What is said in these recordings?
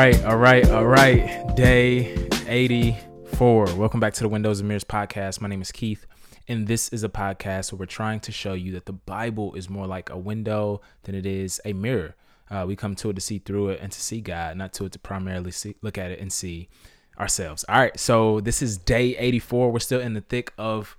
right, all right, all right. Day 84. Welcome back to the Windows and Mirrors podcast. My name is Keith, and this is a podcast where we're trying to show you that the Bible is more like a window than it is a mirror. Uh, we come to it to see through it and to see God, not to it to primarily see, look at it and see ourselves. All right, so this is day 84. We're still in the thick of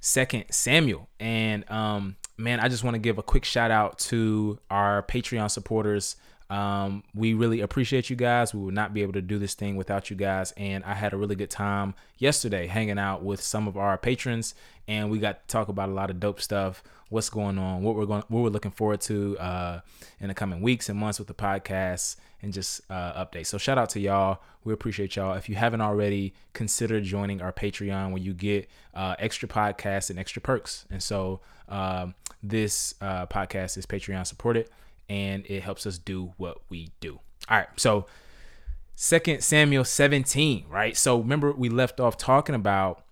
Second Samuel, and um, man, I just want to give a quick shout out to our Patreon supporters. Um, we really appreciate you guys. We would not be able to do this thing without you guys. And I had a really good time yesterday hanging out with some of our patrons, and we got to talk about a lot of dope stuff. What's going on? What we're going? What we're looking forward to uh, in the coming weeks and months with the podcast and just uh, updates. So shout out to y'all. We appreciate y'all. If you haven't already, consider joining our Patreon where you get uh, extra podcasts and extra perks. And so um, this uh, podcast is Patreon supported and it helps us do what we do. All right, so Second Samuel 17, right? So remember we left off talking about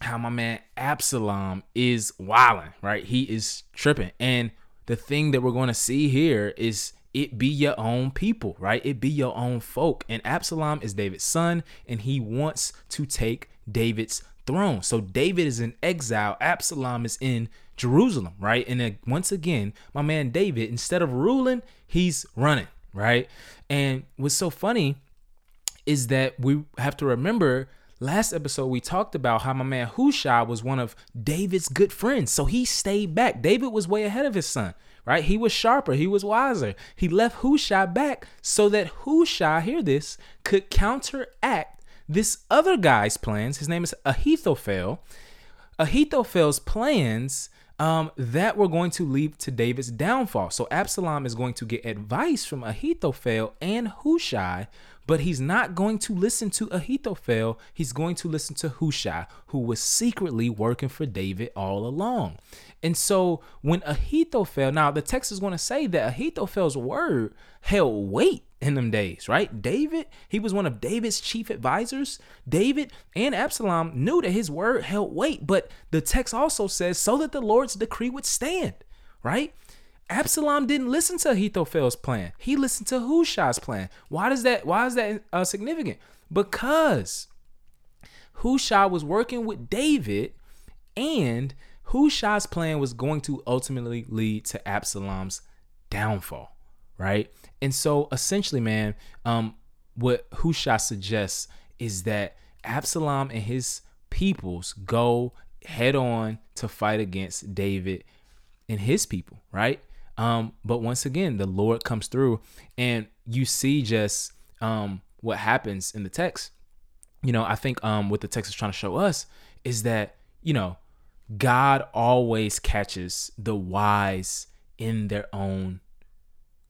how my man Absalom is wilding, right? He is tripping. And the thing that we're going to see here is it be your own people, right? It be your own folk. And Absalom is David's son, and he wants to take David's throne. So David is in exile, Absalom is in Jerusalem, right? And then once again, my man David, instead of ruling, he's running, right? And what's so funny is that we have to remember last episode we talked about how my man Hushai was one of David's good friends. So he stayed back. David was way ahead of his son, right? He was sharper, he was wiser. He left Hushai back so that Hushai, hear this, could counteract this other guy's plans. His name is Ahithophel. Ahithophel's plans um, that were going to lead to David's downfall. So Absalom is going to get advice from Ahithophel and Hushai, but he's not going to listen to Ahithophel. He's going to listen to Hushai, who was secretly working for David all along. And so when Ahithophel, now the text is going to say that Ahithophel's word held weight in them days, right? David, he was one of David's chief advisors. David and Absalom knew that his word held weight, but the text also says so that the Lord's decree would stand, right? Absalom didn't listen to Ahithophel's plan. He listened to Hushai's plan. Why does that why is that uh, significant? Because Hushai was working with David and Hushai's plan was going to ultimately lead to Absalom's downfall, right? And so essentially, man, um, what Hushai suggests is that Absalom and his peoples go head on to fight against David and his people, right? Um, but once again, the Lord comes through, and you see just um, what happens in the text. You know, I think um, what the text is trying to show us is that you know God always catches the wise in their own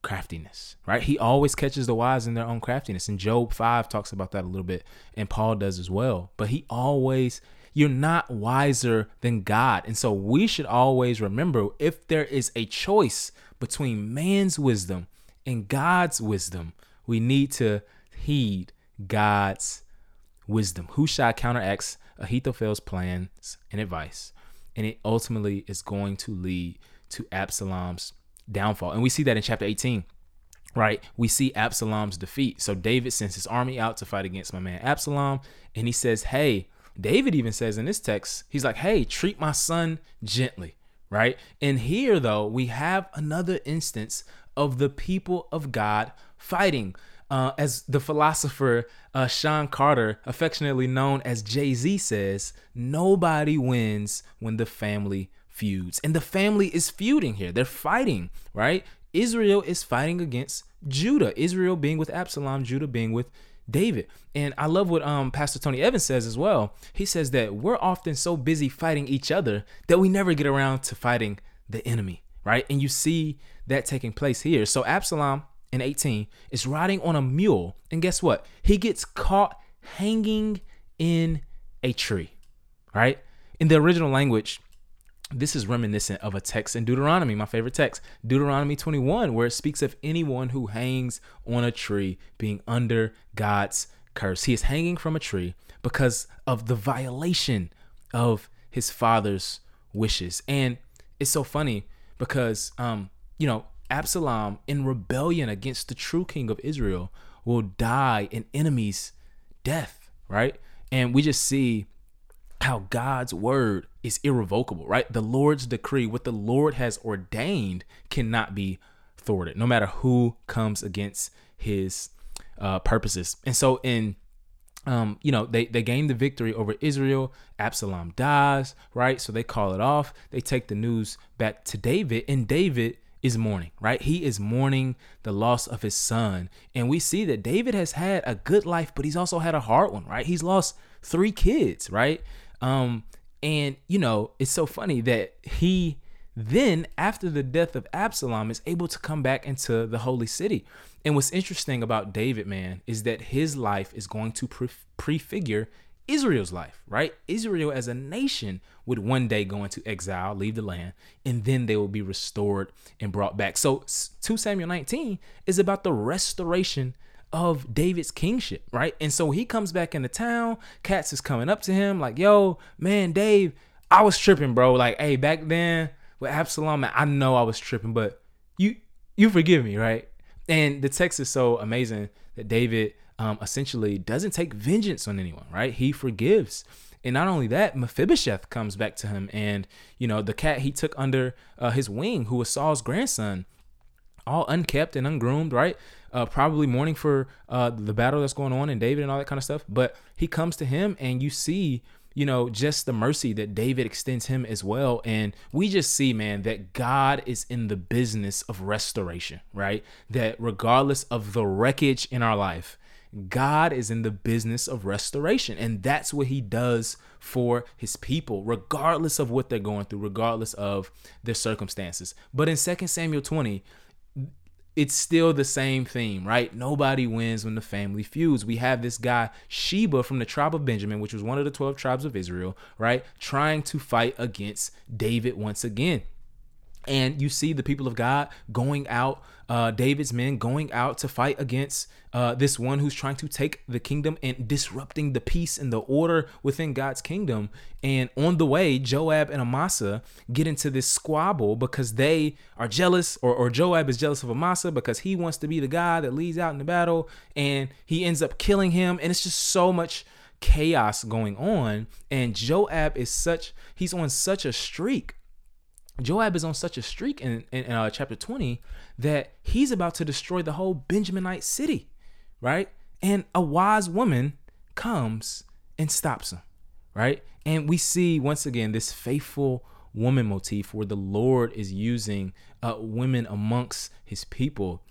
craftiness, right? He always catches the wise in their own craftiness. And Job 5 talks about that a little bit, and Paul does as well. But he always, you're not wiser than God. And so we should always remember if there is a choice between man's wisdom and God's wisdom, we need to heed God's wisdom. Hushai counteract Ahithophel's plans and advice, and it ultimately is going to lead to Absalom's downfall. And we see that in chapter 18, right? We see Absalom's defeat. So David sends his army out to fight against my man Absalom, and he says, Hey, David even says in this text, he's like, Hey, treat my son gently, right? And here, though, we have another instance of the people of God fighting. Uh, as the philosopher uh, Sean Carter, affectionately known as Jay Z, says, nobody wins when the family feuds. And the family is feuding here. They're fighting, right? Israel is fighting against Judah. Israel being with Absalom, Judah being with David. And I love what um Pastor Tony Evans says as well. He says that we're often so busy fighting each other that we never get around to fighting the enemy, right? And you see that taking place here. So Absalom in 18 is riding on a mule, and guess what? He gets caught hanging in a tree, right? In the original language, this is reminiscent of a text in Deuteronomy, my favorite text, Deuteronomy 21, where it speaks of anyone who hangs on a tree being under God's curse. He is hanging from a tree because of the violation of his father's wishes. And it's so funny because, um, you know, Absalom, in rebellion against the true king of Israel, will die an enemy's death, right? And we just see how God's word is irrevocable, right? The Lord's decree, what the Lord has ordained, cannot be thwarted, no matter who comes against his uh, purposes. And so, in um, you know, they, they gain the victory over Israel. Absalom dies, right? So they call it off. They take the news back to David, and David is mourning, right? He is mourning the loss of his son. And we see that David has had a good life, but he's also had a hard one, right? He's lost three kids, right? Um, and you know, it's so funny that he then, after the death of Absalom, is able to come back into the holy city. And what's interesting about David, man, is that his life is going to pre- prefigure Israel's life, right? Israel as a nation would one day go into exile, leave the land, and then they will be restored and brought back. So 2 Samuel 19 is about the restoration of David's kingship, right? And so he comes back into town. Cats is coming up to him like, yo, man, Dave, I was tripping, bro. Like, hey, back then with Absalom, I know I was tripping, but you you forgive me, right? And the text is so amazing that David um, essentially doesn't take vengeance on anyone, right? He forgives. And not only that, Mephibosheth comes back to him, and you know the cat he took under uh, his wing, who was Saul's grandson, all unkept and ungroomed, right? Uh, probably mourning for uh, the battle that's going on and David and all that kind of stuff. But he comes to him, and you see, you know, just the mercy that David extends him as well. And we just see, man, that God is in the business of restoration, right? That regardless of the wreckage in our life, God is in the business of restoration. And that's what he does for his people, regardless of what they're going through, regardless of their circumstances. But in 2 Samuel 20, it's still the same theme, right? Nobody wins when the family feuds. We have this guy, Sheba from the tribe of Benjamin, which was one of the 12 tribes of Israel, right? Trying to fight against David once again. And you see the people of God going out, uh, David's men going out to fight against uh, this one who's trying to take the kingdom and disrupting the peace and the order within God's kingdom. And on the way, Joab and Amasa get into this squabble because they are jealous, or, or Joab is jealous of Amasa because he wants to be the guy that leads out in the battle, and he ends up killing him. And it's just so much chaos going on. And Joab is such, he's on such a streak Joab is on such a streak in, in, uh, chapter 20 that he's about to destroy the whole Benjaminite city, right? And a wise woman comes and stops him, right? And we see once again this faithful woman motif where the Lord is using uh, women amongst his people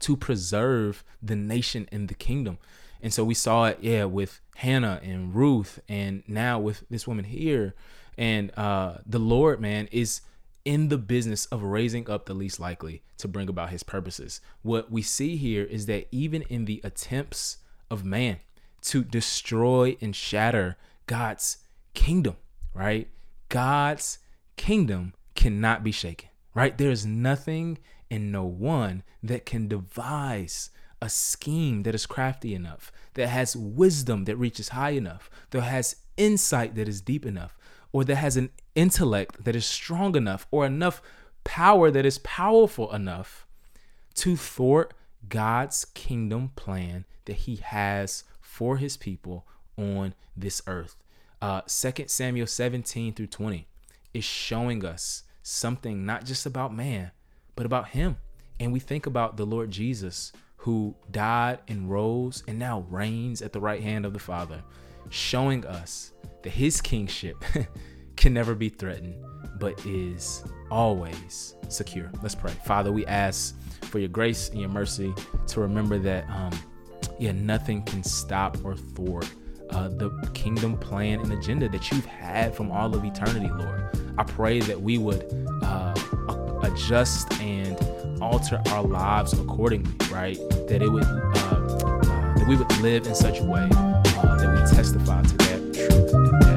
to preserve the nation and the kingdom. And so we saw it, yeah, with Hannah and Ruth, and now with this woman here and uh, the Lord, man, is in the business of raising up the least likely to bring about his purposes. What we see here is that even in the attempts of man to destroy and shatter God's kingdom, right? God's kingdom cannot be shaken, right? There is nothing and no one that can devise a scheme that is crafty enough, that has wisdom that reaches high enough, that has insight that is deep enough, or that has an intellect that is strong enough or enough power that is powerful enough to thwart God's kingdom plan that he has for his people on this earth. Uh, 2 Samuel 17 through 20 is showing us something not just about man, but about him. And we think about the Lord Jesus who died and rose and now reigns at the right hand of the Father, showing us that his kingship can never be threatened, but is always secure. Let's pray. Father, we ask for your grace and your mercy to remember that, um, yeah, nothing can stop or thwart uh, the kingdom plan and agenda that you've had from all of eternity, Lord. I pray that we would uh, adjust and alter our lives accordingly, right? That it would, uh, uh, that we would live in such a way uh, that we testify to that truth